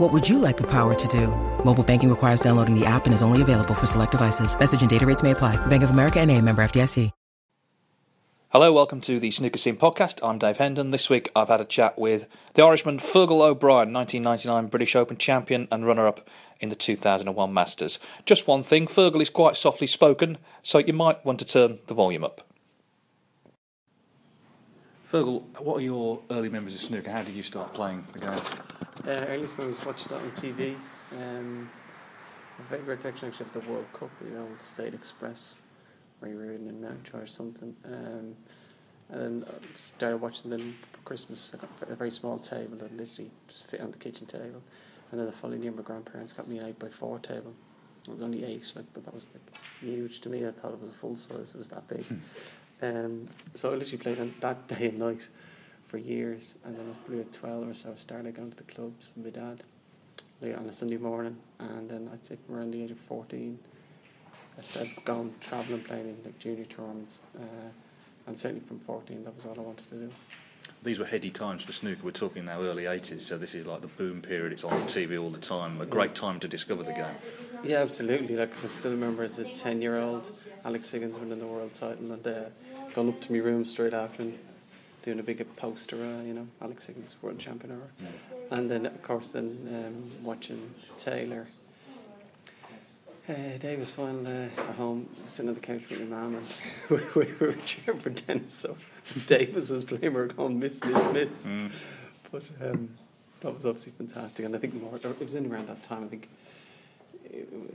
What would you like the power to do? Mobile banking requires downloading the app and is only available for select devices. Message and data rates may apply. Bank of America and a member FDIC. Hello, welcome to the Snooker Scene podcast. I'm Dave Hendon. This week I've had a chat with the Irishman Fergal O'Brien, 1999 British Open champion and runner up in the 2001 Masters. Just one thing, Fergal is quite softly spoken, so you might want to turn the volume up. Fergal, what are your early memories of snooker? How did you start playing the game? Uh, earliest one was watched on TV. Um, a very recollection actually of the World Cup, the old State Express, where you were in Mountjoy or something. Um, and then I started watching them for Christmas. I got a very small table that literally just fit on the kitchen table. And then the following year, my grandparents got me an eight by four table. It was only eight, like, but that was like huge to me. I thought it was a full size. It was that big. um, so I literally played on that day and night for years. And then probably at twelve or so. I started going to the clubs with my dad, like on a Sunday morning. And then I'd say from around the age of fourteen, I started going traveling, playing in like junior tournaments. Uh, and certainly from fourteen, that was all I wanted to do. These were heady times for snooker. We're talking now early 80s, so this is like the boom period. It's on the TV all the time. A great time to discover the game. Yeah, absolutely. Like I still remember as a ten-year-old, Alex Higgins winning the world title, and uh, going up to my room straight after and doing a big poster, uh, you know, Alex Higgins world champion ever. And then of course then um, watching Taylor. Uh, Davis final uh, at home, sitting on the couch with my mum, and we, we were cheering for Dennis. So Davis was playing, we were going miss, miss, miss. But um, that was obviously fantastic, and I think more. It was in around that time. I think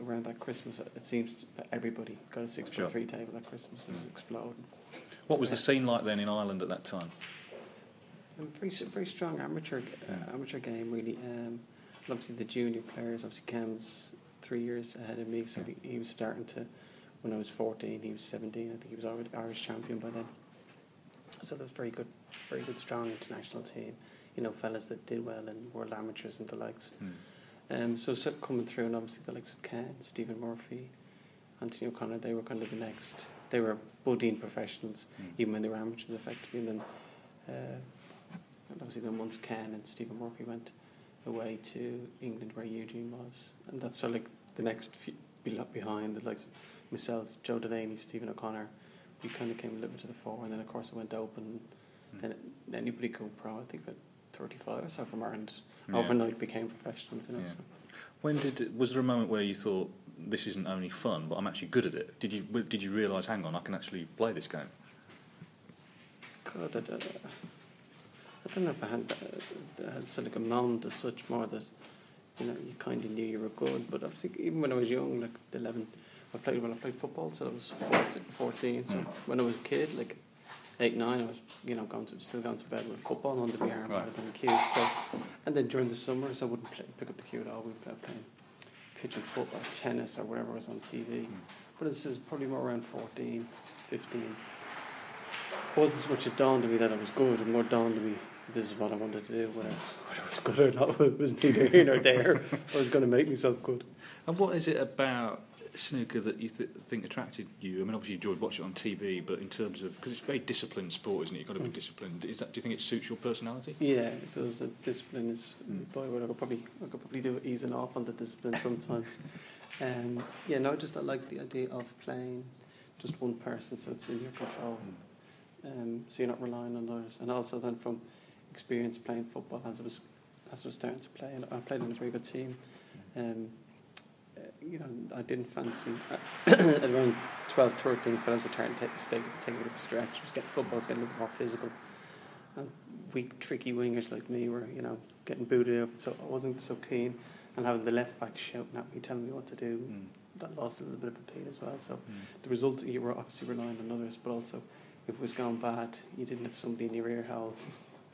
around that Christmas, it seems that everybody got a six Sure. by three table that Christmas. It was exploding. What was the scene like then in Ireland at that time? A very, very strong amateur uh, amateur game, really. Um, obviously, the junior players, obviously, Ken's three years ahead of me, so he, he was starting to. When I was 14, he was 17. I think he was already Irish champion by then. So there was very good, very good, strong international team. You know, fellas that did well in world amateurs and the likes. Um, so, so coming through, and obviously the likes of Ken, Stephen Murphy, Anthony O'Connor, they were kind of the next. They were budding professionals, even when they were amateurs, effectively. And then, uh, and obviously, then once Ken and Stephen Murphy went away to England, where Eugene was, and that's sort of like the next few be- behind the likes of myself, Joe Delaney, Stephen O'Connor. We kind of came a little bit to the fore, and then of course it went open. Then anybody go pro, I think about 35 or so from Ireland Yeah. overnight became professionals. You know, Yeah. so. When did was there a moment where you thought this isn't only fun, but I'm actually good at it? Did you did you realise, hang on, I can actually play this game? God, I, don't- I don't know if I had, uh, had sort of a moment as such more that, you know, you kind of knew you were good. But obviously, even when I was young, like 11, I played when I played football, so I was 14. 14 so when I was a kid, like 8, 9, I was, you know, going to, still going to bed with football under my arm Right. rather than a cue. So, and then during the summers, I wouldn't play, pick up the cue at all. We'd play playing pitching football, uh, tennis, or whatever was on TV. Hmm. But this is probably more around 14, 15 it wasn't so much it dawned on me that I was good, it more dawned on me that this is what I wanted to do. Whether, whether I was good or not it was neither here nor there. I was going to make myself good. And what is it about snooker that you th- think attracted you? I mean, obviously you enjoyed watching it on TV, but in terms of because it's a very disciplined sport, isn't it? You've got to be disciplined. Is that? Do you think it suits your personality? Yeah, it does. Uh, discipline is Mm. boy, what I could probably I could probably do easing off on the discipline sometimes. um, yeah, no, just I like the idea of playing just one person, so it's in your control. Um, so you're not relying on others, and also then from experience playing football as I was as I was starting to play, and I played in a very good team. Um, uh, you know, I didn't fancy at around 12, 13, fellas were trying to take, take, take a bit of a stretch. Was getting football was getting a little bit more physical. And weak, tricky wingers like me were, you know, getting booted up. So I wasn't so keen. And having the left back shouting at me, telling me what to do, Mm. that lost a little bit of appeal as well. So Mm. the result, you were obviously relying on others, but also if it was going bad, you didn't have somebody in your ear held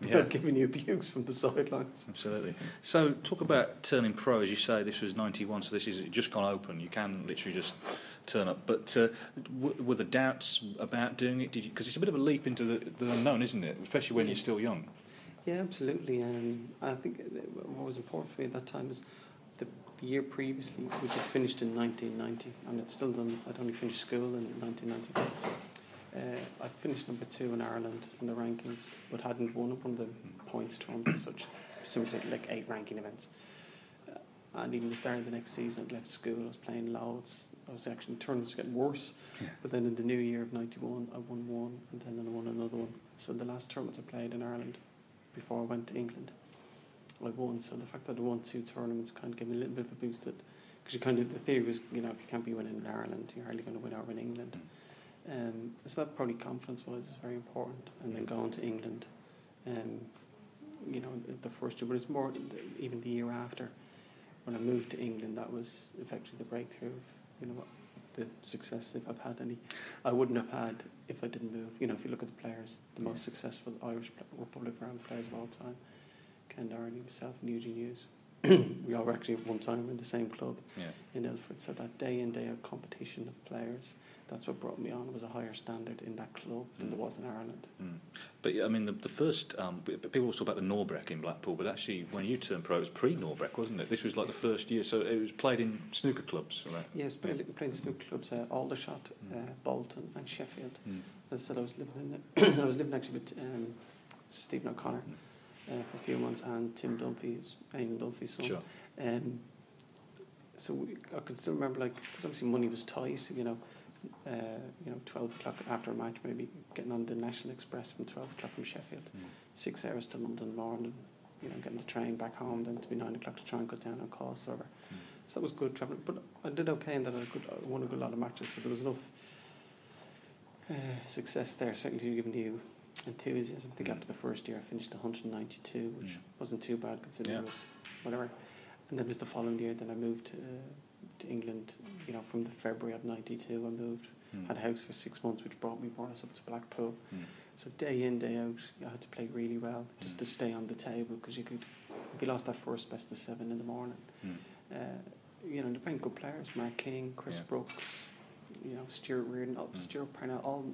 Yeah. giving you abuse from the sidelines. Absolutely. So, talk about turning pro. As you say, this was '91, so this is just gone open. You can literally just turn up. But uh, w- were the doubts about doing it? Did because it's a bit of a leap into the, the unknown, isn't it? Especially when you're still young. Yeah, absolutely. Um, I think what was important for me at that time is the, the year previously, which had finished in 1990, and it's still done. I'd only finished school in 1990. Uh, I finished number two in Ireland in the rankings, but hadn't won one of the points tournaments such, similar to like eight ranking events. Uh, and even the start of the next season, I'd left school. I was playing loads. I was actually tournaments getting worse. But then in the new year of '91, I won one, and then I won another one. So the last tournaments I played in Ireland before I went to England, I won. So the fact that I won two tournaments kind of gave me a little bit of a boost. Because you kind of the theory was, you know, if you can't be winning in Ireland, you're hardly going to win over in England. Um, so that probably confidence wise is very important. And then going to England, um, you know, the- first year, but it's more even the year after when I moved to England. That was effectively the breakthrough. Of, you know, the success if I've had any. I wouldn't have had if I didn't move. You know, if you look at the players, the most successful Irish Republic round players of all time, Ken Doherty, myself, and Eugene Hughes. we all were actually at one time in the same club Yeah. in Ilford. So that day in day out competition of players, that's what brought me on. Was a higher standard in that club than there was in Ireland. Mm. But yeah, I mean, the, the first um, people always talk about the Norbreck in Blackpool, but actually, when you turned pro, it was pre-Norbreck, wasn't it? This was like the first year, so it was played in snooker clubs. Right? Yes, playing playing snooker clubs, uh, Aldershot, uh, Bolton, and Sheffield. Mm. As I said, I was living in. I was living actually with um, Stephen O'Connor uh, for a few months, and Tim Dunphy, who's Eamon Dunphy's son. Sure. Um, so we, I can still remember, like, because obviously money was tight, you know, uh, you know, 12 o'clock after a match, maybe getting on the National Express from 12 o'clock from Sheffield, Mm. six hours to London morning, you know, getting the train back home, then to be 9 o'clock to try and cut down on costs or whatever. So that was good travelling, but I did okay in that I, could, I won a good lot of matches, so there was enough uh, success there, certainly giving you enthusiasm. I think Mm. after the first year I finished 192, which Mm. wasn't too bad considering Yeah. it was whatever. And then it was the following year, then I moved to, to England, you know, from the February of 92 I moved. Mm. Had a house for six months, which brought me more or less up to Blackpool. Mm. So day in, day out, I had to play really well just Mm. to stay on the table because you could, if you lost that first best of seven in the morning, Mm. uh, you know, they're playing good players. Mark King, Chris Yeah. Brooks, you know, Stuart Reardon, Mm. Stuart Parnell, all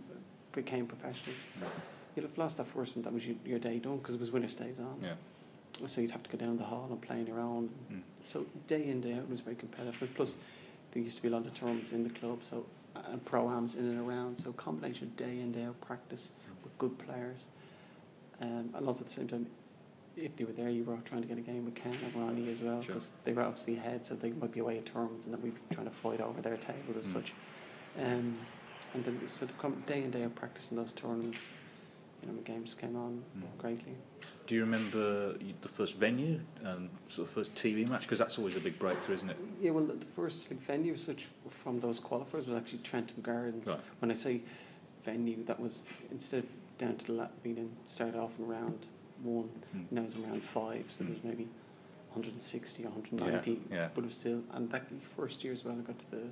became professionals. Mm. You'd have lost that first one, that was your, your day done because it was winner stays on. Yeah. So you'd have to go down the hall and play on your own. Mm. So day in, day out was very competitive. Plus, there used to be a lot of tournaments in the club, so and pro-ams in and around. So combination of day in, day out practice with good players. Um, and also at the same time, if they were there, you were trying to get a game with Ken and Ronnie as well Sure. because they were obviously ahead, so they might be away at tournaments, and then we'd be trying to fight over their tables as Mm. such. Um, and then sort of come day in, day out practice in those tournaments, the games came on Mm. greatly. Do you remember the first venue and sort of first TV match? Because that's always a big breakthrough, isn't it? Yeah, well, the first like, venue such from those qualifiers was actually Trentham Gardens. Right. When I say venue, that was instead of down to the la- meaning started off in round one, Mm. now it's in round five, so Mm. there's maybe 160 or 190, Yeah, yeah. but it was still, and that first year as well, I got to the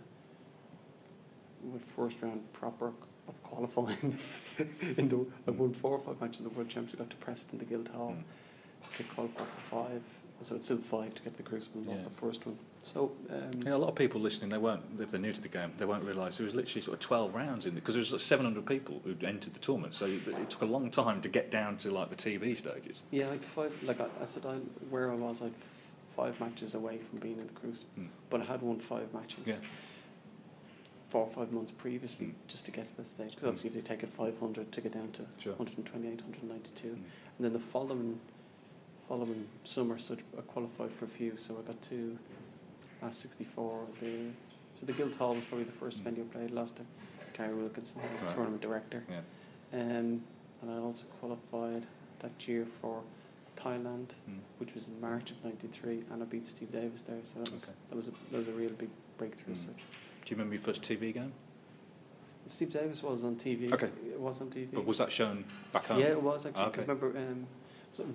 first round proper of qualifying. in the, I won four or five matches in the World Championship, got to Preston, the Guildhall, Mm. to qualify for five. So it's still five to get the Crucible, lost Yeah. the first one. So, um, Yeah, a lot of people listening, they won't, if they're new to the game, they won't realise there was literally sort of 12 rounds in because there was like 700 people who entered the tournament, so it, took a long time to get down to like the TV stages. Yeah, like five. Like I, I said, I, where I was, I'd five matches away from being in the cruise, Mm. but I had won five matches. Yeah. Four or five months previously just to get to this stage. Because obviously, if they take it 500 to get down to Sure. 128, 192, and then the following following summer, so I qualified for a few. So I got to last 64. The so the Guildhall was probably the first venue I played. Lost to Gary Wilkinson, the Right. tournament director. Yeah. Um, and I also qualified that year for Thailand, Mm. which was in March of '93, and I beat Steve Davis there. So that was Okay. that was a, that was a real big breakthrough. Mm. Such. Do you remember your first TV game? Steve Davis was on TV. Okay. It was on TV. But was that shown back home? Yeah, it was actually. Because Okay. remember, um,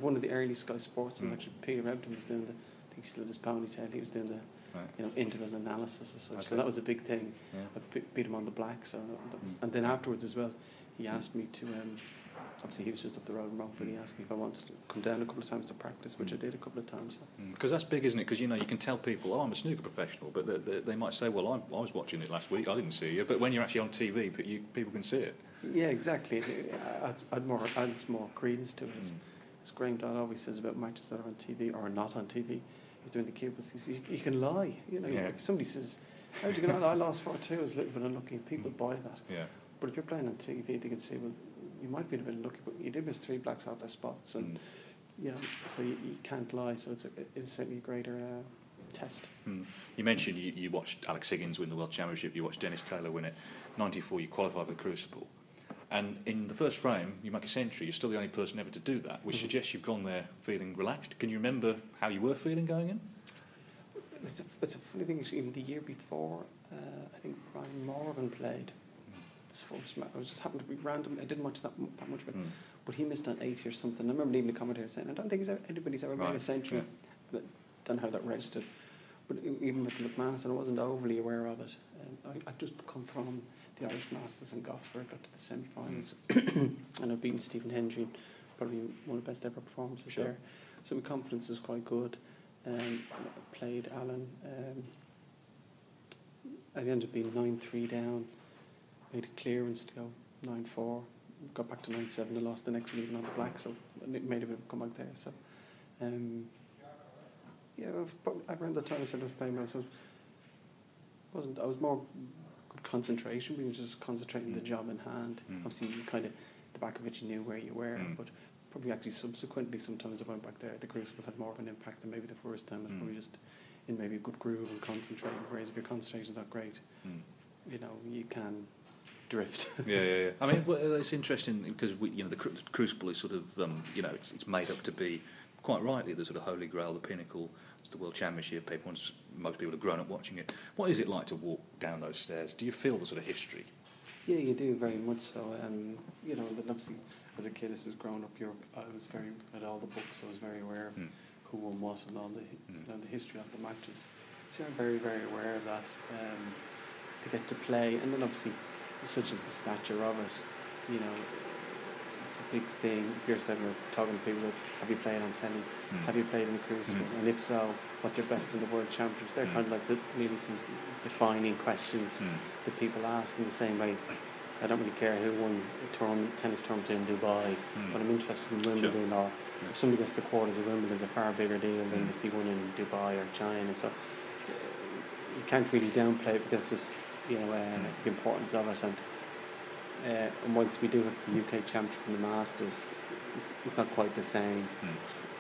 one of the early Sky Sports was Mm. actually Peter Ebdon was doing the. I think he still had his ponytail. He was doing the, Right. you know, interval analysis and such. Okay. So that was a big thing. Yeah. I beat him on the black. So that was, Mm. and then afterwards as well, he asked me to. Um, obviously, he was just up the road in Romford. He asked me if I wanted to come down a couple of times to practice, which I Mm. did a couple of times. So. Because that's big, isn't it? Because you know you can tell people, "Oh, I'm a snooker professional," but they, they, they might say, "Well, I, I was watching it last week. I didn't see you." But when you're actually on TV, but you, people can see it. Yeah, exactly. It- it adds, more adds more credence to it. Mm. as Graeme Dott always says about matches that are on TV or not on TV. if they're doing the cubicles. He says, you, you can lie. You know, Yeah. if somebody says, "How'd you get on?" I lost four two. I was a little bit unlucky. People Mm. buy that. Yeah. But if you're playing on TV, they can say, "Well, you might be a bit unlucky, but you did miss three blacks out their spots, and Mm. you know, so you, you can't lie." So it's a, it's certainly a greater uh, test. Mm. You mentioned you, you watched Alex Higgins win the World Championship. You watched Dennis Taylor win it. '94, you qualified for the Crucible. And in the first frame, you make a century. You're still the only person ever to do that, which Mhm. suggests you've gone there feeling relaxed. Can you remember how you were feeling going in? It's a, it's a funny thing. Actually, even the year before, uh, I think Brian Morgan played. This first match, I was just happened to be random. I didn't watch that that much of it, Mm. but he missed an eighty or something. I remember leaving the commentator saying, "I don't think he's ever, anybody's ever made a Right, century." But don't know how that registered. But even with McManus, I wasn't overly aware of it. Um, I I just come from the Irish Masters in Goff, where I got to the semi-finals, and I've beaten Stephen Hendry, probably one of the best ever performances Sure. there. So my confidence was quite good. Um, I played Alan. Um, I ended up being nine three down. Made a clearance to go nine four. Got back to nine seven. and lost the next one even on the black. So it made a bit of a comeback there. So um, yeah, around the time I said I was playing well, so wasn't I was more good concentration. We were just concentrating the Mm. job in hand. Mm. Obviously, you kind of the back of it, you knew where you were, Mm. but probably actually subsequently, sometimes I went back there. The Crucible had more of an impact than maybe the first time. I was Mm. probably just in maybe a good groove and concentrating. Whereas if your concentration's not great, Mm. you know, you can drift. yeah, yeah, yeah. I mean, well, it's interesting because we, you know, the cru- Crucible is sort of, um, you know, it's, it's made up to be quite rightly the sort of holy grail, the pinnacle. It's the World Championship. Everyone's, most people have grown up watching it. What is it like to walk down those stairs? Do you feel the sort of history? Yeah, you do very much so. Um, you know, but obviously, as a kid, as I was growing up, you're, I was very read all the books. I was very aware of Mm. who won what and all the Mm. you know, the history of the matches. So I'm very very aware of that. Um, to get to play, and then obviously, such as the stature of it, you know, the big thing. If you're there talking to people, have you played on telly? Mm. Have you played in the Crucible? Mm. And if so, what's your best in the World Championships? They're Mm. kind of like the, maybe some defining questions Mm. that people ask in the same way. I don't really care who won a tournament, tennis tournament in Dubai, Mm. but I'm interested in Wimbledon or Yeah. if somebody gets the quarters of Wimbledon, it's a far bigger deal than Mm. if they won in Dubai or China. So you can't really downplay it because just you know uh, the importance of it. And, uh, and once we do have the UK Championship and the Masters, it's, it's not quite the same. Mm.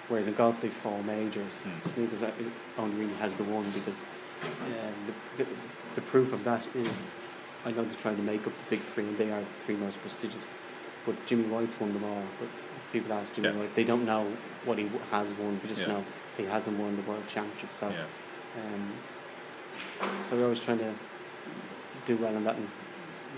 Whereas in golf, they've four majors. Mm. Snookers uh, only really has the one because um, the, the, the proof of that is I know they're trying to make up the big three, and they are the three most prestigious. But Jimmy White's won them all. But people ask Jimmy Yeah. White, they don't know what he has won. They just Yeah. know he hasn't won the World Championship. So, Yeah. um, so we're always trying to do well in that and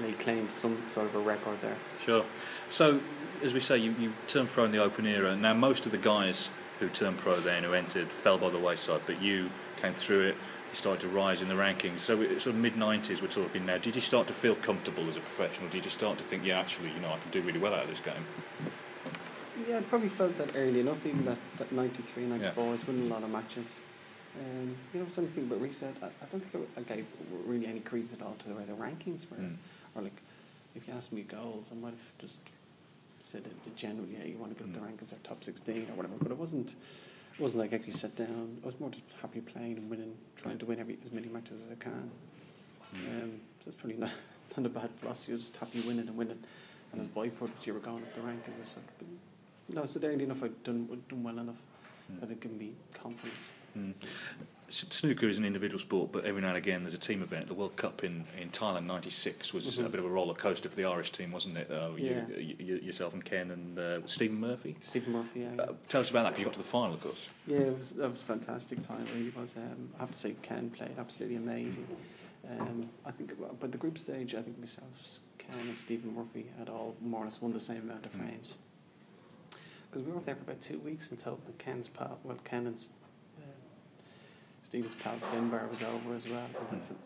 lay claim to some sort of a record there. Sure. So, as we say, you, you turned pro in the Open era. Now, most of the guys who turned pro then, who entered, fell by the wayside, but you came through it. You started to rise in the rankings. So, it's sort of mid 90s we're talking now. Did you start to feel comfortable as a professional? Did you start to think, yeah, actually, you know, I can do really well out of this game? Yeah, I probably felt that early enough, even that, that 93, 94, I was winning a lot of matches. Um, you know, something thing about reset, I, I don't think I, I gave really any credence at all to the way the rankings were. Mm. Or like, if you asked me goals, I might have just said it that generally, yeah, you want to get up Mm. the rankings or top 16 or whatever, but it wasn't, it wasn't like I actually sat down. I was more just happy playing and winning, trying to win every, as many matches as I can. Um, so it's probably not, not a bad philosophy. You're just happy winning and winning. And as byproduct, you were going up the rankings and stuff. But no, so there enough I'd done, done well enough that it given me confidence. Mm. Snooker is an individual sport, but every now and again there's a team event. The World Cup in, in Thailand '96 was Mhm. a bit of a roller coaster for the Irish team, wasn't it? Uh, Yeah. you, you, yourself and Ken and uh, Stephen Murphy. Stephen Murphy, yeah. Uh, tell us about that because you got to the final, of course. Yeah, it was that was a fantastic time. It really was. Um, I have to say, Ken played absolutely amazing. Um, I think, by the group stage, I think myself, Ken, and Stephen Murphy had all more or less won the same amount of Mm. frames. Because we were there for about two weeks until Ken's pal, well, Ken and Stephen's pal Finbar was over as well. And Mm.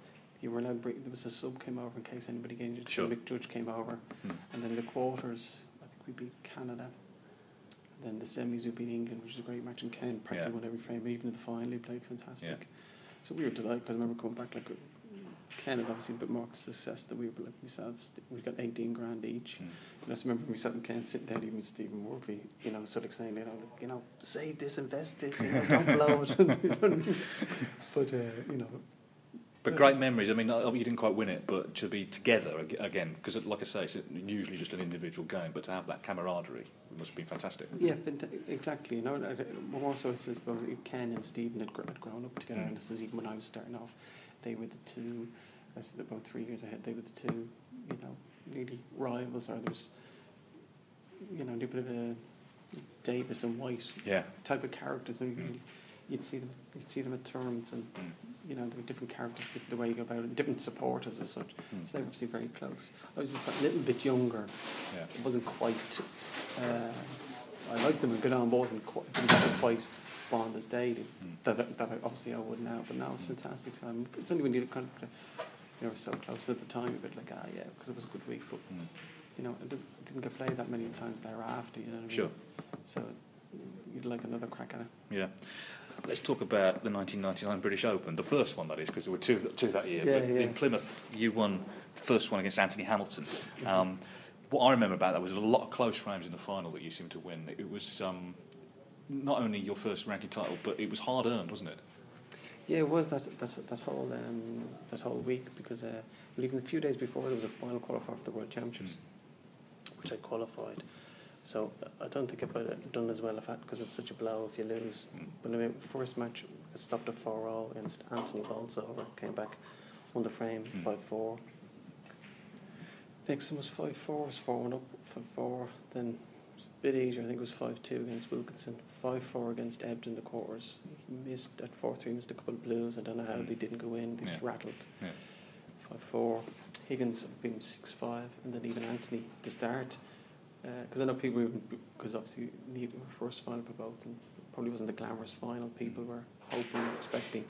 you were allowed. Bring, there was a sub came over in case anybody got injured. Sure. Mick Judge came over, Mm. and then the quarters. I think we beat Canada. And then the semis we beat England, which was a great match. And Ken practically Yeah. won every frame. Even in the final, he played fantastic. Yeah. So we were delighted because I remember coming back like Ken had obviously a bit more success than we were like myself. We got eighteen grand each. Mm. And I just remember myself and Ken sitting down even with Stephen Murphy, you know, sort of saying, you know, you know, save this, invest this, you know, don't blow it. you know what I mean? But uh, you know, But great memories. I mean, uh, you didn't quite win it, but to be together again, because like I say, it's usually just an individual game, but to have that camaraderie must have been fantastic. Yeah, exactly. You know, I- more so, I suppose Ken and Stephen had grown up together, Mm. and this is even when I was starting off. They were the two, I said about three years ahead. They were the two, you know, really rivals. Or there was, you know, a little bit of a Davis and White Yeah. type of characters, and Mm. you'd see them, you'd see them at tournaments, and Mm. you know, there were different characters, different, the way you go about it, different supporters as such. Mm. So they were obviously very close. I was just a little bit younger Yeah. it wasn't quite. Uh, I liked them and got on board and quite, didn't quite bond as they did. That, that I, obviously I would now, but now it's fantastic time. It's only when you kind of you know so close at the time, a bit like ah yeah, because it was a good week, but Mm. you know it, didn't get played that many times thereafter. You know what I mean? Sure. So you'd like another crack at it. Yeah. Let's talk about the 1999 British Open, the first one that is, because there were two, two that year. Yeah, but yeah. in Plymouth, you won the first one against Anthony Hamilton. Um, what I remember about that was a lot of close frames in the final that you seemed to win. It was um, not only your first ranking title, but it was hard earned, wasn't it? Yeah, it was that that that whole um, that whole week because uh, well, even a few days before there was a final qualifier for the World Championships, which I qualified. So I don't think I'd have done as well if that because it's such a blow if you lose. Mm. But anyway, first match I stopped at four all against Anthony Bolsover, came back, won the frame Mm. five four. Next one was five four, was four one up five four. Then it was a bit easier. I think it was five two against Wilkinson. Five four against Ebdon in the quarters. He missed at four three. Missed a couple of blues. I don't know how Mm. they didn't go in. They just Yeah. rattled. Yeah. Five four. Higgins beat him six five, and then even Anthony the start. Because I know people, because obviously need first final for both, and probably wasn't the glamorous final people were hoping or expecting.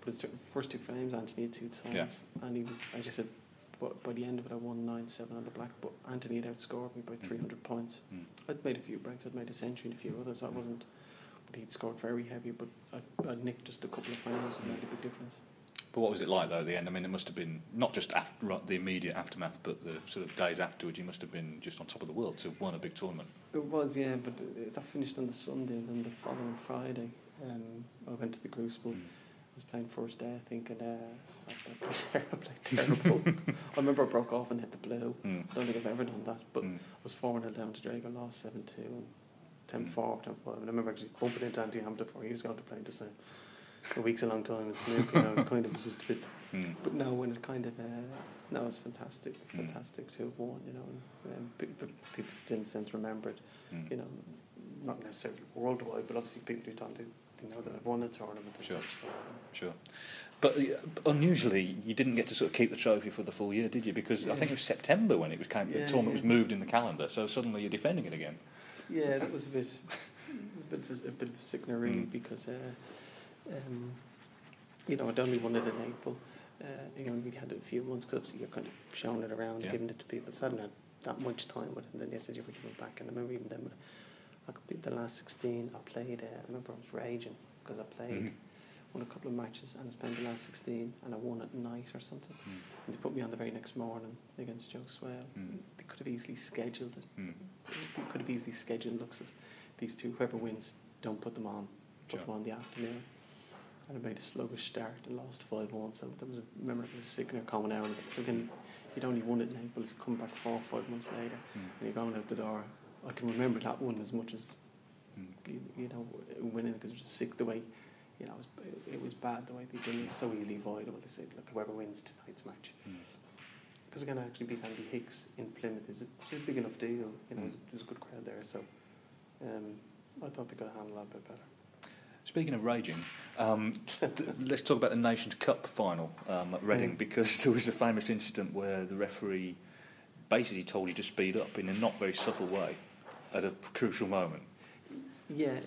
But his first two frames, Anthony had two times, Yeah. and even I just said, but by the end of it, I won nine seven on the black. But Anthony had outscored me by three hundred points. Mm. I'd made a few breaks. I'd made a century and a few others. I wasn't, but he'd scored very heavy. But I, I'd nicked just a couple of frames and made a big difference. But what was it like, though, at the end? I mean, it must have been not just after, the immediate aftermath, but the sort of days afterwards, you must have been just on top of the world to have won a big tournament. It was, yeah, but that finished on the Sunday, and then the following Friday, um, I went to the Crucible. Mm. I was playing first day, I think, and uh, I, I played ter- I terrible. I remember I broke off and hit the blue. Mm. I don't think I've ever done that, but Mm. I was 4 0 down to Drago, lost 7 2, and 10 Mm. 4, 10 5. And I remember actually bumping into Andy Hampton before he was going to play the same. A week's a long time, and Snoop, you know, it kind of was just a bit. Mm. But now when it kind of, uh, no, it's fantastic, Mm. fantastic to have won, you know, and um, pe- pe- people still since remembered Mm. you know, not necessarily worldwide, but obviously people who don't, they, they know that I've won the tournament. Sure. such, so, um, Sure. But uh, unusually, you didn't get to sort of keep the trophy for the full year, did you? Because I think it was September when it was came, the tournament yeah. was moved in the calendar, so suddenly you're defending it again. yeah, that was a bit, a bit of a, a bit of a sickener really Mm. because, uh, um, you know, I'd only won it in April. Uh, you know, we had it a few months because obviously you're kind of showing it around, Yeah. giving it to people. So I hadn't had that much time with it. And then yesterday we went back, and I remember even then, when I completed the last 16, I played, uh, I remember I was raging because I played. Mhm. Won a couple of matches and I spent the last 16 and I won at night or something. Mm. And they put me on the very next morning against Joe Swail. Mm. They could have easily scheduled it. Mm. They could have easily scheduled looks as these two, whoever wins, don't put them on. Put Sure. them on the afternoon. and I made a sluggish start and lost 5 1. So there was a, remember, it was a sickener coming out. So again, you'd only won it in April, if you come back four or five months later Mm. and you're going out the door, I can remember that one as much as Mm. you, you know winning because it was sick the way you know it was, it was bad the way they did it. It was so easily avoidable. They said, look, whoever wins tonight's match. Mm. Because again, I actually beat Andy Hicks in Plymouth. It's a, it's a big enough deal. You know, Mm. it, was, a good crowd there. So um, I thought they could handle that a bit better. Speaking of raging, um, th- let's talk about the Nations Cup final um, at Reading Mm. because there was a famous incident where the referee basically told you to speed up in a not very subtle way at a crucial moment. Yeah,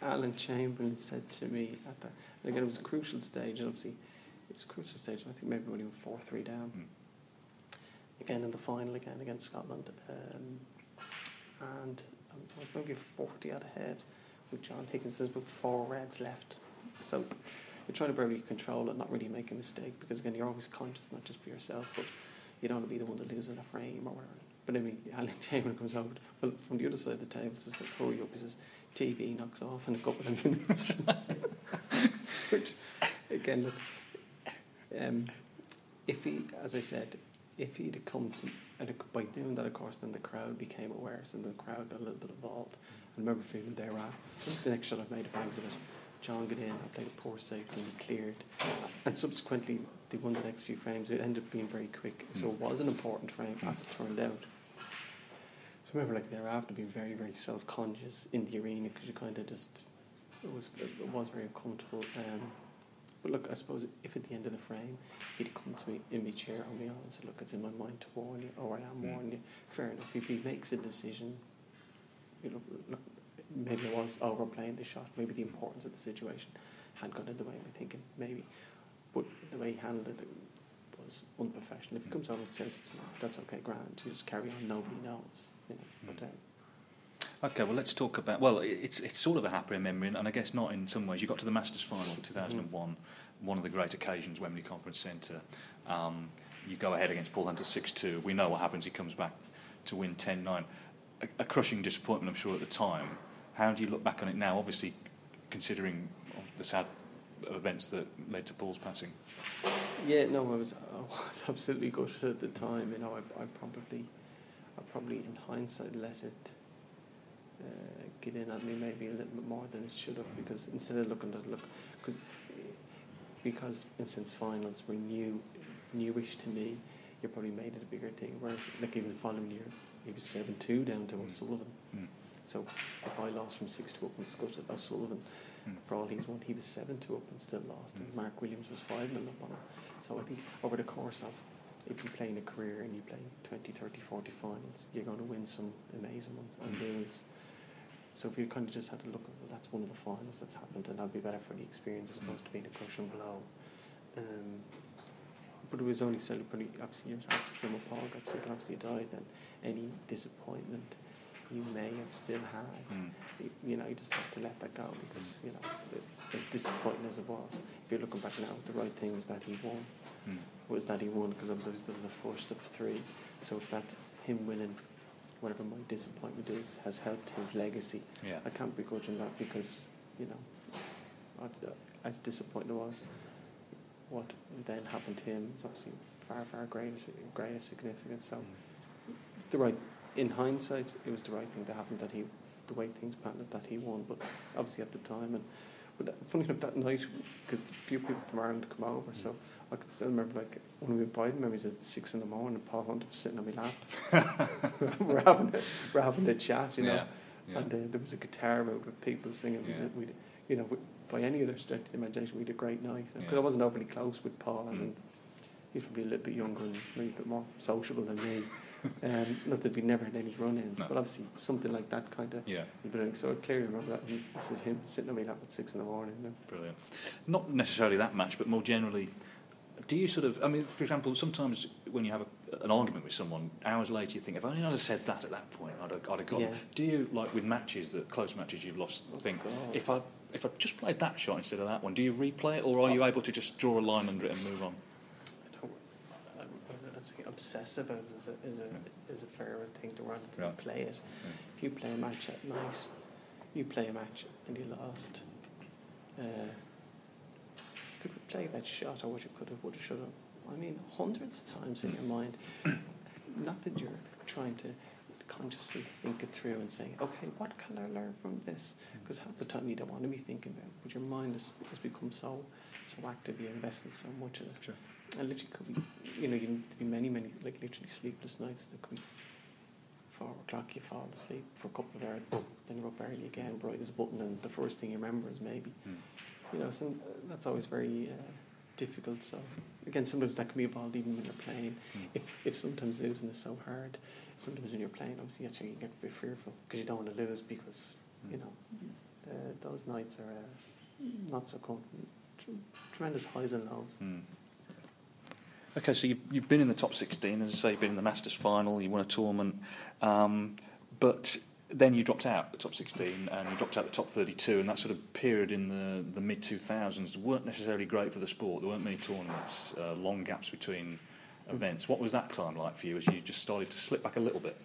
Alan Chamberlain said to me at that, and again, it was a crucial stage, and obviously, it was a crucial stage, I think maybe when he went 4 3 down. Mm. Again, in the final, again, against Scotland. Um, and um, I was maybe 40 out ahead with John Higgins. There's about four reds left. So you're trying to barely control it, not really make a mistake, because again, you're always conscious, not just for yourself, but you don't want to be the one that loses a frame or whatever. But anyway, Alan Chamberlain comes over, well, from the other side of the table, says, like, hurry up. He says, TV knocks off in a couple of minutes. Which, again, look, um, if he, as I said, if he'd have come to, and by doing that, of course, then the crowd became aware, so the crowd got a little bit involved. I remember feeling there, ah, the next shot I made a bags of it. John got in, I played a poor safety, and cleared. And subsequently, they won the next few frames. It ended up being very quick, so it was an important frame, as it turned out. So I remember, like thereafter, being very, very self-conscious in the arena because you kind of just it was it was very uncomfortable. Um, but look, I suppose if at the end of the frame he'd come to me in my chair on me and said, "Look, it's in my mind to warn you, or I am Mm. warning you." Fair enough. If he makes a decision, you know, look, maybe I was overplaying the shot. Maybe the importance of the situation had got in the way of me thinking. Maybe, but the way he handled it unprofessional. If he comes over and says, to me, "That's okay, Grant," you just carry on. Nobody knows. You know, but. Mm. Um, Okay, well, let's talk about. Well, it's it's sort of a happy memory, and I guess not in some ways. You got to the Masters final in 2001, one of the great occasions, Wembley Conference Centre. Um, you go ahead against Paul Hunter 6 2. We know what happens. He comes back to win 10 9. A, a crushing disappointment, I'm sure, at the time. How do you look back on it now? Obviously, considering the sad events that led to Paul's passing. Yeah, no, I was I was absolutely gutted at the time. You know, I, I probably, I probably in hindsight let it uh, get in at me maybe a little bit more than it should have because instead of looking at look because because for instance finals were new newish to me, you probably made it a bigger thing. Whereas like even the following year, he was seven two down to Mm. O'Sullivan. Mm. So if I lost from six to up and was gutted, O'Sullivan Mm. for all he's won, he was seven to up and still lost, and Mm. Mark Williams was five nil up on him. So I think over the course of, if you play in a career and you play 20, 30, 40 finals, you're going to win some amazing ones and Mm. lose. So if you kind of just had to look at, well, that's one of the finals that's happened, and that'd be better for the experience as Mm. opposed to being a cushion blow. Um, but it was only pretty, obviously, after when Paul got sick and obviously died, then any disappointment you may have still had Mm. you, you know, you just have to let that go because, you know, as disappointing as it was, if you're looking back now, the right thing was that he won, Mm. was that he won because was, it was the first of three. So if that, him winning, whatever my disappointment is, has helped his legacy, Yeah. I can't begrudge him that because, you know, I, uh, as disappointing it was, what then happened to him is obviously far, far greater, greater significance. So the right, in hindsight, it was the right thing to happen that he, the way things panned out, that he won. But obviously at the time, and but uh, funny enough that night, because a few people from Ireland come over, so I can still remember like when one of my Biden memories at six in the morning, and Paul Hunter was sitting on my lap. we're having a, we're having a chat, you know. Yeah, yeah. And uh, there was a guitar out with people singing. Yeah. We, did, we, you know, we, by any other stretch of the imagination, we had a great night. Because. I wasn't overly close with Paul, as Mm. in he's probably a little bit younger and maybe a bit more sociable than me. um, not that we never had any run-ins, No. but obviously something like that kind of. Yeah. So I clearly remember that. He, this is him sitting on my lap at six in the morning. You know. Brilliant. Not necessarily that match, but more generally, do you sort of, I mean, for example, sometimes when you have a, an argument with someone, hours later you think, if only I'd have said that at that point, I'd have, I'd have got Yeah. Do you, like with matches, that close matches you've lost, Oh, think, God. if I if I just played that shot instead of that one, do you replay it, or are you able to just draw a line under it and move on? I don't. I, I, I'd say obsess about it is a is a is a fairer thing to run than Right. play it. If you play a match at night, you play a match and you lost. Uh, could replay that shot or what you could have, would have, should have. I mean, hundreds of times in your mind. Not that you're trying to consciously think it through and say, okay, what can I learn from this? Because half the time you don't want to be thinking about it, but your mind has, has become so so active, you invested so much in it. Sure. And literally could be, you know, you can be many, many, like literally sleepless nights. There could be four o'clock, you fall asleep for a couple of hours, boom, then you're up early again, bright as a button, and the first thing you remember is maybe, Mm. you know, so uh, that's always very uh, difficult. So again, sometimes that can be involved even when you're playing. Mm. If if sometimes losing is so hard, sometimes when you're playing, obviously where you get a bit fearful because you don't want to lose because you Mm. know uh, those nights are uh, not so. Tr- tremendous highs and lows. Okay, so you've, you've been in the top 16, as I say, you've been in the Masters final, you won a tournament, um, but then you dropped out the top 16 and you dropped out the top 32, and that sort of period in the, the mid 2000s weren't necessarily great for the sport. There weren't many tournaments, uh, long gaps between events. What was that time like for you as you just started to slip back a little bit?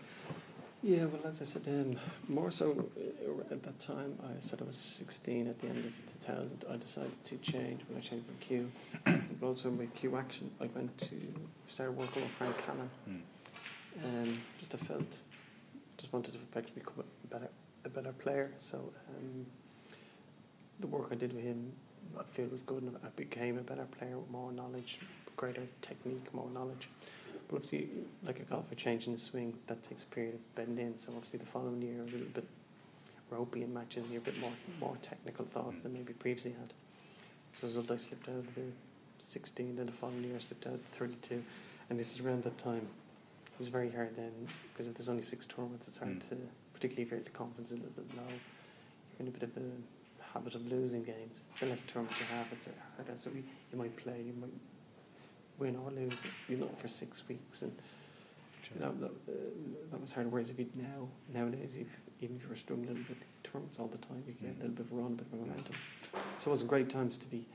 Yeah, well, as I said, um, more so uh, at that time, I said I was 16 at the end of 2000. I decided to change when I changed from cue. but also with cue action, I went to start working with Frank Callan. Mm. Um, just I felt, just wanted to effectively become a better, a better player. So um, the work I did with him, I feel was good, and I became a better player with more knowledge, greater technique, more knowledge. But obviously, like a golfer changing the swing, that takes a period of bending. So obviously, the following year was a little bit ropey in matches. You're a bit more more technical thoughts than maybe previously had. So as a result, I slipped out of the 16. Then the following year, I slipped out of the 32. And this is around that time. It was very hard then because if there's only six tournaments, it's hard Mm. to, particularly if your the confidence is a little bit low. You're in a bit of a habit of losing games. The less tournaments you have, it's harder. So we, you might play, you might win or lose, you know, for six weeks, and you know that, uh, that was hard. Whereas if you now nowadays, if even if you were struggling a little bit, tournaments all the time, you get a little bit of a run, a bit of momentum. So it wasn't great times to be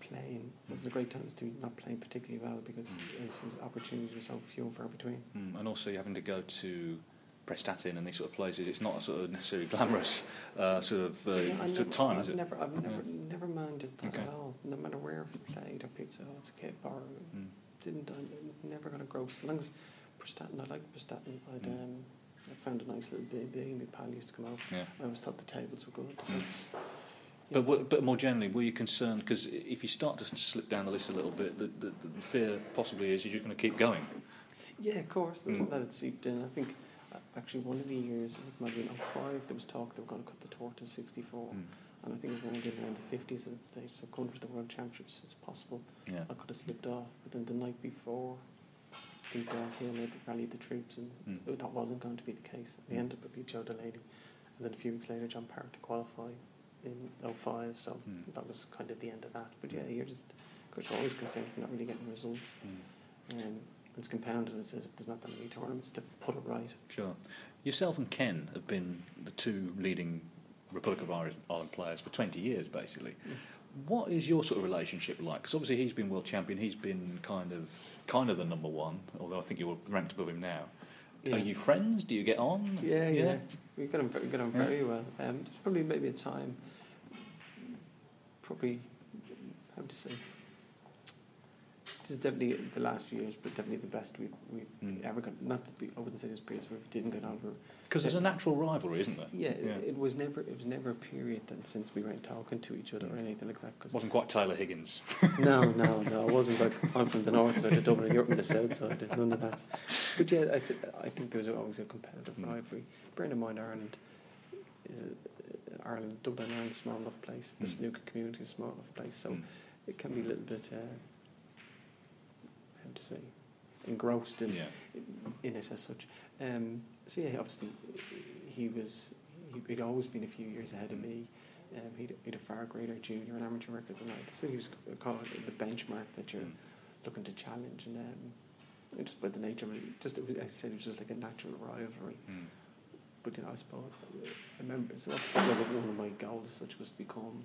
playing. It wasn't great times to be not playing particularly well because Mm. this is opportunities were so few and far between. Mm. And also, you're having to go to Prestatyn and these sort of places. It's not a sort of necessarily glamorous uh, sort of uh, Yeah, sort never, of time, I've is it? Never, I've never, Yeah. never minded that Okay. at all. No matter where I've played or pizza, oh, it's a kid or Mm. didn't I never got a gross. As long as Prestatyn, I like Prestatyn. I'd Mm. um, I found a nice little baby. My pal used to come out. Yeah. I always thought the tables were good. Mm. But, but more generally, were you concerned? Because if you start to slip down the list a little bit, the, the, the fear possibly is you're just going to keep going. yeah, of course. Mm. that had seeped in. I think uh, actually one of the years, I think maybe in 05, there was talk they were going to cut the tour to 64. Mm. And I think it was only around the 50s at that stage. So going to the World Championships, it's possible Yeah. I could have slipped off. But then the night before, I think Dale Hill had rallied the troops, and Mm. that wasn't going to be the case. We Mm. ended up with Joe Delaney, and then a few weeks later, John Parrott to qualify in 05. So Mm. that was kind of the end of that. But yeah, you're just, of course, you're always concerned you're not really getting results. Mm. Um, it's compounded as if there's not that many tournaments to put it right. Sure. Yourself and Ken have been the two leading Republic of Ireland players for 20 years, basically. What is your sort of relationship like? Because obviously he's been world champion. He's been kind of kind of the number one, although I think you're ranked above him now. Yeah. Are you friends? Do you get on? Yeah, yeah. We got on, ve- got on Yeah. very well. Um, there's probably maybe a time, probably, how to say, this is definitely the last few years, but definitely the best we've, we've Mm. ever got. Not that we, I wouldn't say there's periods where we didn't get on. Because there's a natural rivalry, isn't there? yeah, Yeah. It, it was never it was never a period that since we weren't talking to each other or anything like that. Cause Wasn't quite Taylor Higgins. no, no, no. It wasn't like I'm from the north side of Dublin you're from the south side. None of that. But yeah, I think there was always a competitive Mm. rivalry. Bearing in mind Ireland is a, Ireland, Dublin, Ireland, small enough place. The Mm. snooker community is a small enough place, so Mm. it can be a little bit, uh, to say, engrossed in Yeah. in it as such. Um, so yeah, obviously he was he, he'd always been a few years ahead of me. Um, he'd, he'd a far greater junior and amateur record than I. did. So he was called the benchmark that you're Mm. looking to challenge, and um, just by the nature of it, just it was, I said it was just like a natural rivalry. Mm. But you know, I suppose I remember. So obviously, that wasn't one of my goals. Such was to become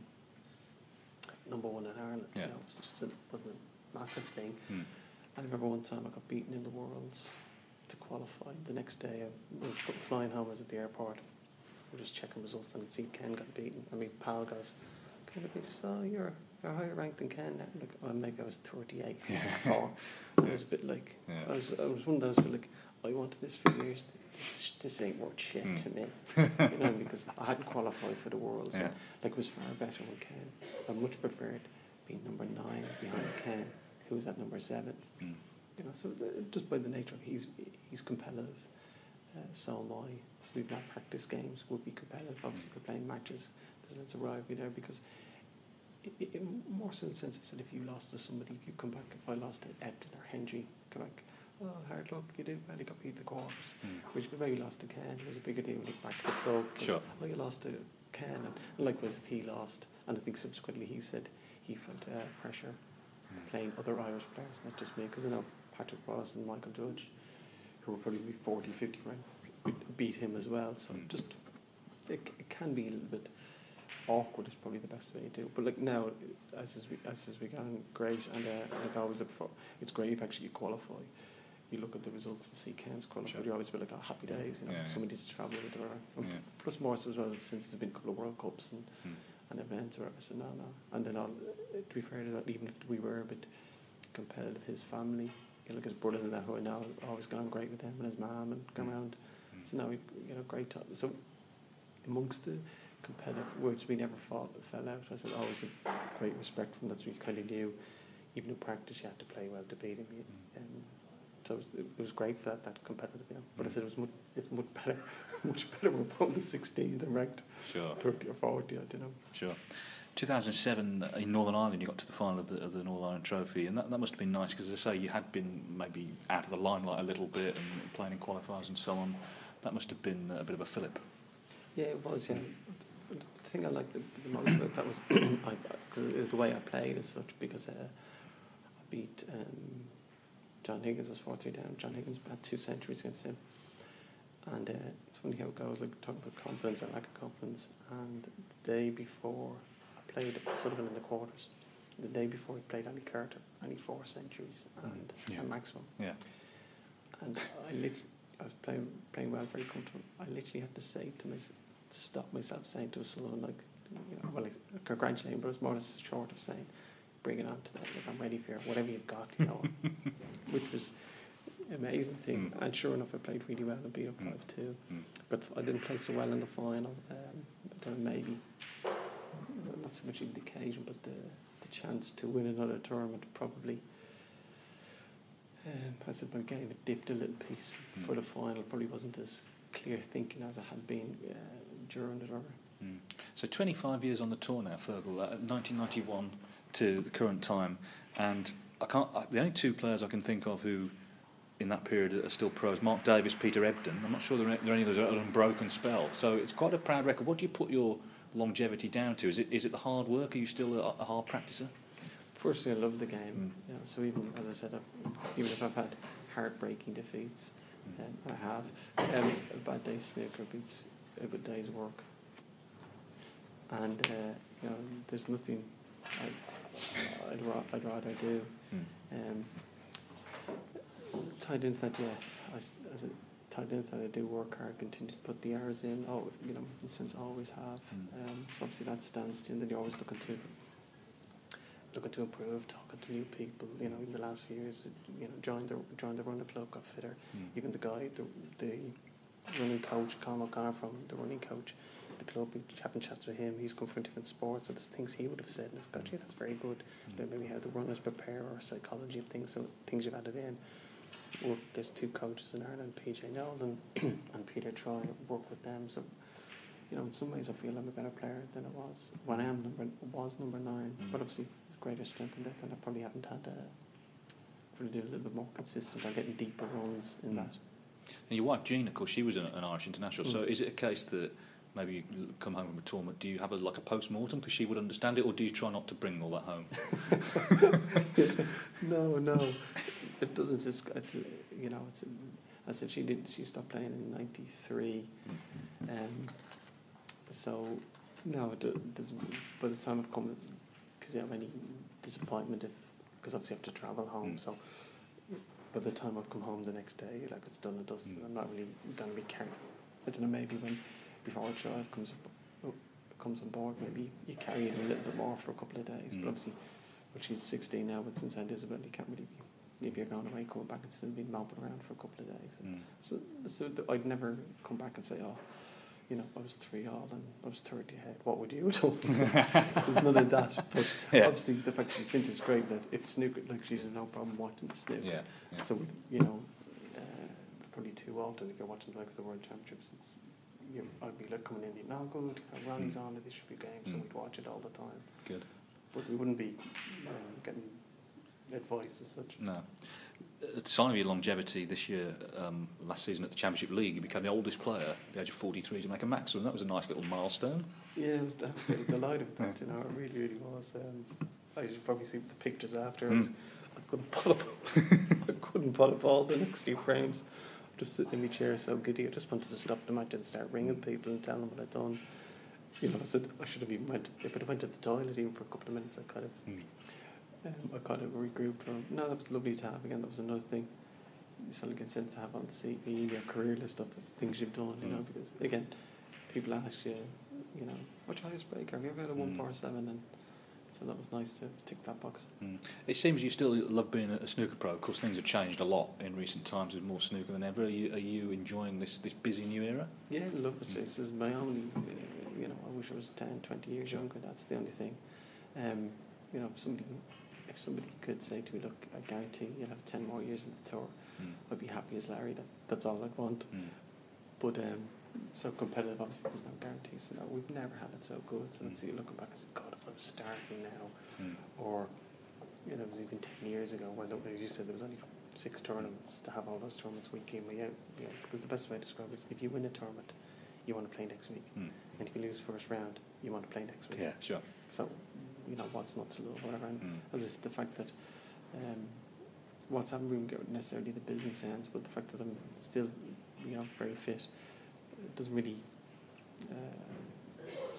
number one in Ireland. Yeah. You know, it was just a, wasn't a massive thing. Mm. I remember one time I got beaten in the Worlds to qualify. The next day I was flying home, I was at the airport. I was just checking results and I'd see Ken got beaten. I mean, pal goes, Ken beaten. So you're you're higher ranked than Ken. I'm like, oh, maybe I was 38, Yeah. 44. I was a bit like, Yeah. I was, I was one of those who like, I wanted this for years. This, this ain't worth shit Mm. to me, you know, because I hadn't qualified for the Worlds. Yeah. And, like, it was far better with Ken. I much preferred being number nine behind Ken, who was at number seven. Mm. You know, so uh, just by the nature of he's he's competitive. Uh, so am I. So we've not practice games would be competitive. Obviously, we're playing matches. There's a sense of rivalry there because, i i in more so in the sense I said, if you lost to somebody, if you come back, if I lost to Ebdon or Hendry, come back. Oh, hard luck! You did well. You got beat the quarters. Mm. Which maybe you lost to Ken it was a bigger deal. Look back to the club. Sure. Oh, you lost to Ken, and, likewise if he lost, and I think subsequently he said he felt uh, pressure. Playing other Irish players, not just me, because I know Patrick Wallace and Michael Judge, who were probably 40, 50 grand, would beat him as well. So Mm. just it, it can be a little bit awkward. Is probably the best way to do. it. But like now, as as we as as we go great, and uh, like I always look for. It's great if actually you qualify. You look at the results and see Ken's qualified. Sure. You always feel like, oh, happy days. You know, Yeah, yeah. somebody to travel with, or and Yeah. plus more so as well since there's been a couple of World Cups and Mm. And events or whatever. So no, no. And then I'll, to be fair to that, even if we were a bit competitive, his family, you know, like his brothers and that who I know, always on great with him and his mum and gone Mm. around. Mm. So now we, you know, great time. So amongst the competitive words, we never fought, fell out. I said always a great respect from that. So you kind of knew, even in practice, you had to play well to beat him. You- Mm. Um, so it was, it was great for that, that competitive, you know. But I Mm. said it was much, it's much better, much better we're opponent 16 than ranked Sure. 30 or 40, I don't know. Sure. 2007 in Northern Ireland, you got to the final of the, of the Northern Ireland Trophy, and that, that must have been nice because, as I say, you had been maybe out of the limelight a little bit and playing in qualifiers and so on. That must have been a bit of a fillip. Yeah, it was, yeah. The thing I liked the, the most about that was because the way I played as such because uh, I beat um, John Higgins was 4 3 down. John Higgins had two centuries against him. And uh, it's funny how it goes, like talking about confidence and lack of confidence. And the day before I played Sullivan in the quarters, the day before I played Andy Carter, only four centuries and Yeah. a maximum. Yeah. And I lit- I was playing playing well, very comfortable. I literally had to say to myself, to stop myself saying to Sullivan, like, you know, well, like, congratulating, but it was more or less short of saying, bring it on today, like, I'm ready for whatever you've got, you know, which was amazing thing. Mm. And sure enough, I played really well and beat up Mm. 5 2. Mm. But I didn't play so well in the final. Um, I don't know, maybe, not so much the occasion, but the, the chance to win another tournament probably. Um, I said my game had dipped a little piece for Mm. the final. Probably wasn't as clear thinking as I had been uh, during the Or Mm. So 25 years on the tour now, Fergal, uh, 1991 to the current time, and I can't. I, the only two players I can think of who, in that period, are still pros: Mark Davis, Peter Ebdon. I'm not sure there are, there are any of those are an unbroken spell. So it's quite a proud record. What do you put your longevity down to? Is it is it the hard work? Are you still a, a hard practicer? firstly, I love the game. Mm. You know, so even as I said, even if I've had heartbreaking defeats, Mm. um, and I have, um, a bad day's snooker beats a good day's work. And uh, you know, there's nothing I, I'd, ra- I'd rather do. Mm. Um, tied into that, yeah, I, as a, tied into that, I do work hard, continue to put the hours in. Oh, you know, since I always have. Mm. Um, so obviously that stands to, and then you're always looking to looking to improve, talking to new people. You know, in the last few years, you know, joined the joined the running club, got fitter. Mm. Even the guy, the the running coach, Colin O'Connor from the running coach, club, having chats with him. He's come from different sports, so there's things he would have said, and it's got you. That's very good. Mm. Maybe how the runners prepare or psychology of things, so things you've added in. Work, there's two coaches in Ireland, PJ Nolan and Peter Troy. Work with them, so you know, in some ways, I feel I'm a better player than I was when I am number was number nine. Mm. But obviously, there's greater strength in that, and I probably haven't had uh, probably do a little bit more consistent. I'm getting deeper runs in Mm. that. And your wife Jean, of course, she was an, an Irish international. So Mm. is it a case that maybe you come home from a tournament? Do you have a, like a post mortem because she would understand it, or do you try not to bring all that home? no, no, it doesn't. Just it's uh, you know it's. I said she did. She stopped playing in '93, um, so no. It do- does, by the time I've come, because you have any disappointment if because obviously I have to travel home. Mm. So by the time I've come home the next day, like it's done and dusted. Mm. I'm not really going to be carrying. I don't know. Maybe when before a child comes up, oh, comes on board, maybe you carry it a little bit more for a couple of days. Mm. But obviously, when she's 16 now, but since St Isabel, you can't really be, if you're going away, coming back and still be moping around for a couple of days. Mm. So, so th- I'd never come back and say, oh, you know, I was three all and I was 30 ahead. What would you done? There's none of that. But Yeah. obviously, the fact she's great that it's snooker, like she's no problem watching the snooker. Yeah, yeah. So, you know, uh, probably too often if you're watching the likes of the World Championships, it's, you I'd be like coming in, thinking, no, good, Ronnie's Mm. on it, this should be a game, so Mm. we'd watch it all the time. Good. But we wouldn't be um, getting advice as such. No. At the sign of your longevity this year, um, last season at the Championship League, you became the oldest player at the age of 43 to make a maximum. That was a nice little milestone. Yeah, I was absolutely delighted with that, you know, it really, really was. Um, I should probably see the pictures after. I, Mm. was, I couldn't put up, I couldn't put up all the next few frames. Just sitting in my chair, so giddy. I just wanted to stop the match and start ringing people and telling them what I'd done. You know, I said I should have even went. If I'd went to the toilet even for a couple of minutes, I could have. Mm. Um, I kind of regrouped. Or, no, that was lovely to have again. That was another thing. You sort of get sense to have on the CV, your career list of things you've done. You know, Mm. because again, people ask you, you know, what's your highest break? Have you ever had a Mm. one four seven? And so that was nice to tick that box. Mm. It seems you still love being a snooker pro. Of course, things have changed a lot in recent times. There's more snooker than ever. Are you, are you enjoying this, this busy new era? Yeah, I love it. This is my only, uh, you know, I wish I was 10, 20 years Sure. younger. That's the only thing. Um, you know, if somebody, if somebody could say to me, look, I guarantee you'll have 10 more years in the tour, Mm. I'd be happy as Larry. That, that's all I'd want. Mm. But um, so competitive, obviously, there's no guarantees. No, we've never had it so good. So let's Mm. see, looking back, I said, God, if I was starting now, Mm. or, you know, it was even 10 years ago when, as you said, there was only six tournaments to have all those tournaments week in, week out. You know, because the best way to describe it is if you win a tournament, you want to play next week. Mm. And if you lose first round, you want to play next week. Yeah, sure. So, you know, what's not to love, whatever. And Mm. as I said, the fact that um, what's get necessarily the business ends, but the fact that I'm still, you know, very fit, it doesn't really. Uh,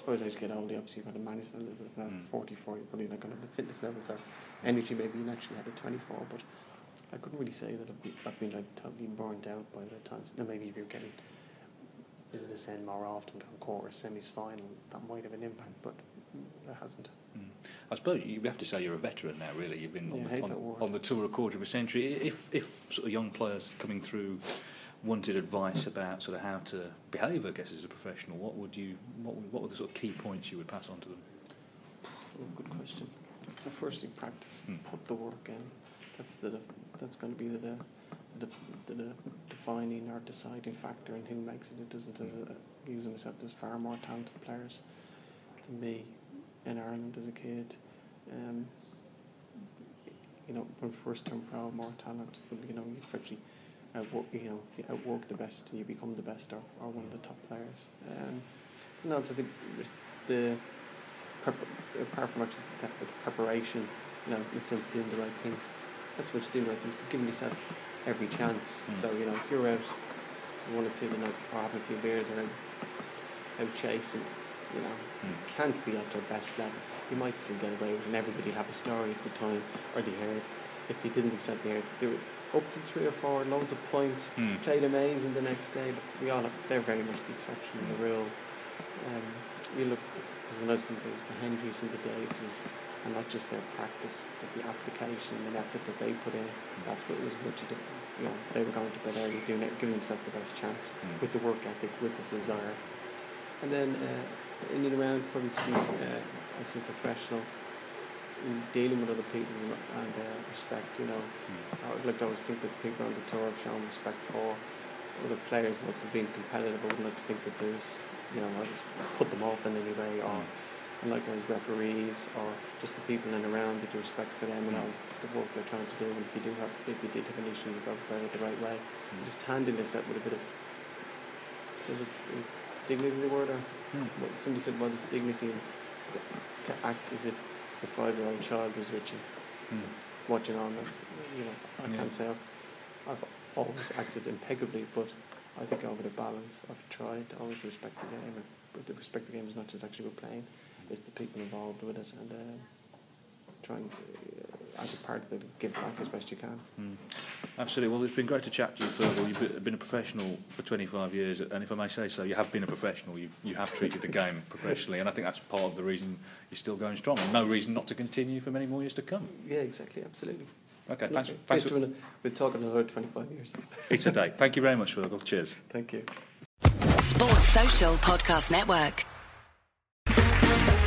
suppose as you get older, obviously you've got to manage that a little bit. Mm. 44, you're probably not going to have the fitness levels or energy maybe you actually had at 24, but I couldn't really say that I've been, I've been like totally burnt out by the times. Now, maybe if you're getting business end more often, going quarter, semis, final, that might have an impact, but it hasn't. Mm. I suppose you have to say you're a veteran now. Really, you've been on, hate the, on, on the tour a quarter of a century. If if sort of young players coming through wanted advice about sort of how to behave, I guess, as a professional, what would you what would, what were the sort of key points you would pass on to them? Oh, good question. Well, firstly, practice. Hmm. Put the work in. That's the that's going to be the, the, the, the, the defining or deciding factor in who makes it. It doesn't. As a, using myself, there's far more talented players than me in Ireland as a kid. Um, you know, when first turn pro, more talent. But you know, you actually outwork. You know, if you outwork the best, you become the best or, or one of the top players. Um, and also the the prep, apart from actually the, the preparation, you know, in the sense doing the right things. That's what you do the right things, but giving yourself every chance. Mm. So, you know, if you're out one or two the night before having a few beers or out, out chasing, you know, Mm. can't be at their best level. You might still get away with it, and everybody have a story at the time, or they heard. If they didn't themselves, they heard they were up to three or four, loads of points, Mm. played amazing the next day. But we all, they're very much the exception and the rule. Um, you look, because when I was going through, it was the Hendrys and the Davises, and not just their practice, but the application and effort that they put in. That's what was what you do. You know, they were going to bed early, doing it, giving themselves the best chance Mm. with the work ethic, with the desire. And then uh, in and around, probably to be uh, as a professional, dealing with other people and, uh, respect. You know, Mm. I would like to always think that people on the tour have shown respect for other players once they've been competitive. I wouldn't like to think that there's, you know, I just put them off in any way, or Mm. likewise referees, or just the people in and around that you respect for them and Mm. all the work they're trying to do. And if you do have, if you did have an issue, you go about it the right way. Mm. Just handling yourself with a bit of, is, it, is dignity the word, or Mm. what somebody said, what is dignity? To, to act as if a five-year-old child was you Mm. watching on. That's you know I Yeah. can't say I've, I've always acted impeccably, but I think over the balance, I've tried to always respect the game. And, but the respect the game is not just actually about playing; it's the people involved with it, and uh, trying to as a part of it, give back as best you can. Mm. Absolutely. Well, it's been great to chat to you, Fergal. You've been a professional for 25 years, and if I may say so, you have been a professional. You, you have treated the game professionally, and I think that's part of the reason you're still going strong, and no reason not to continue for many more years to come. Yeah, exactly. Absolutely. Okay, thanks. Okay. thanks for, we're talking another 25 years. it's a day. Thank you very much, Fergal. Cheers. Thank you. Sports Social Podcast Network.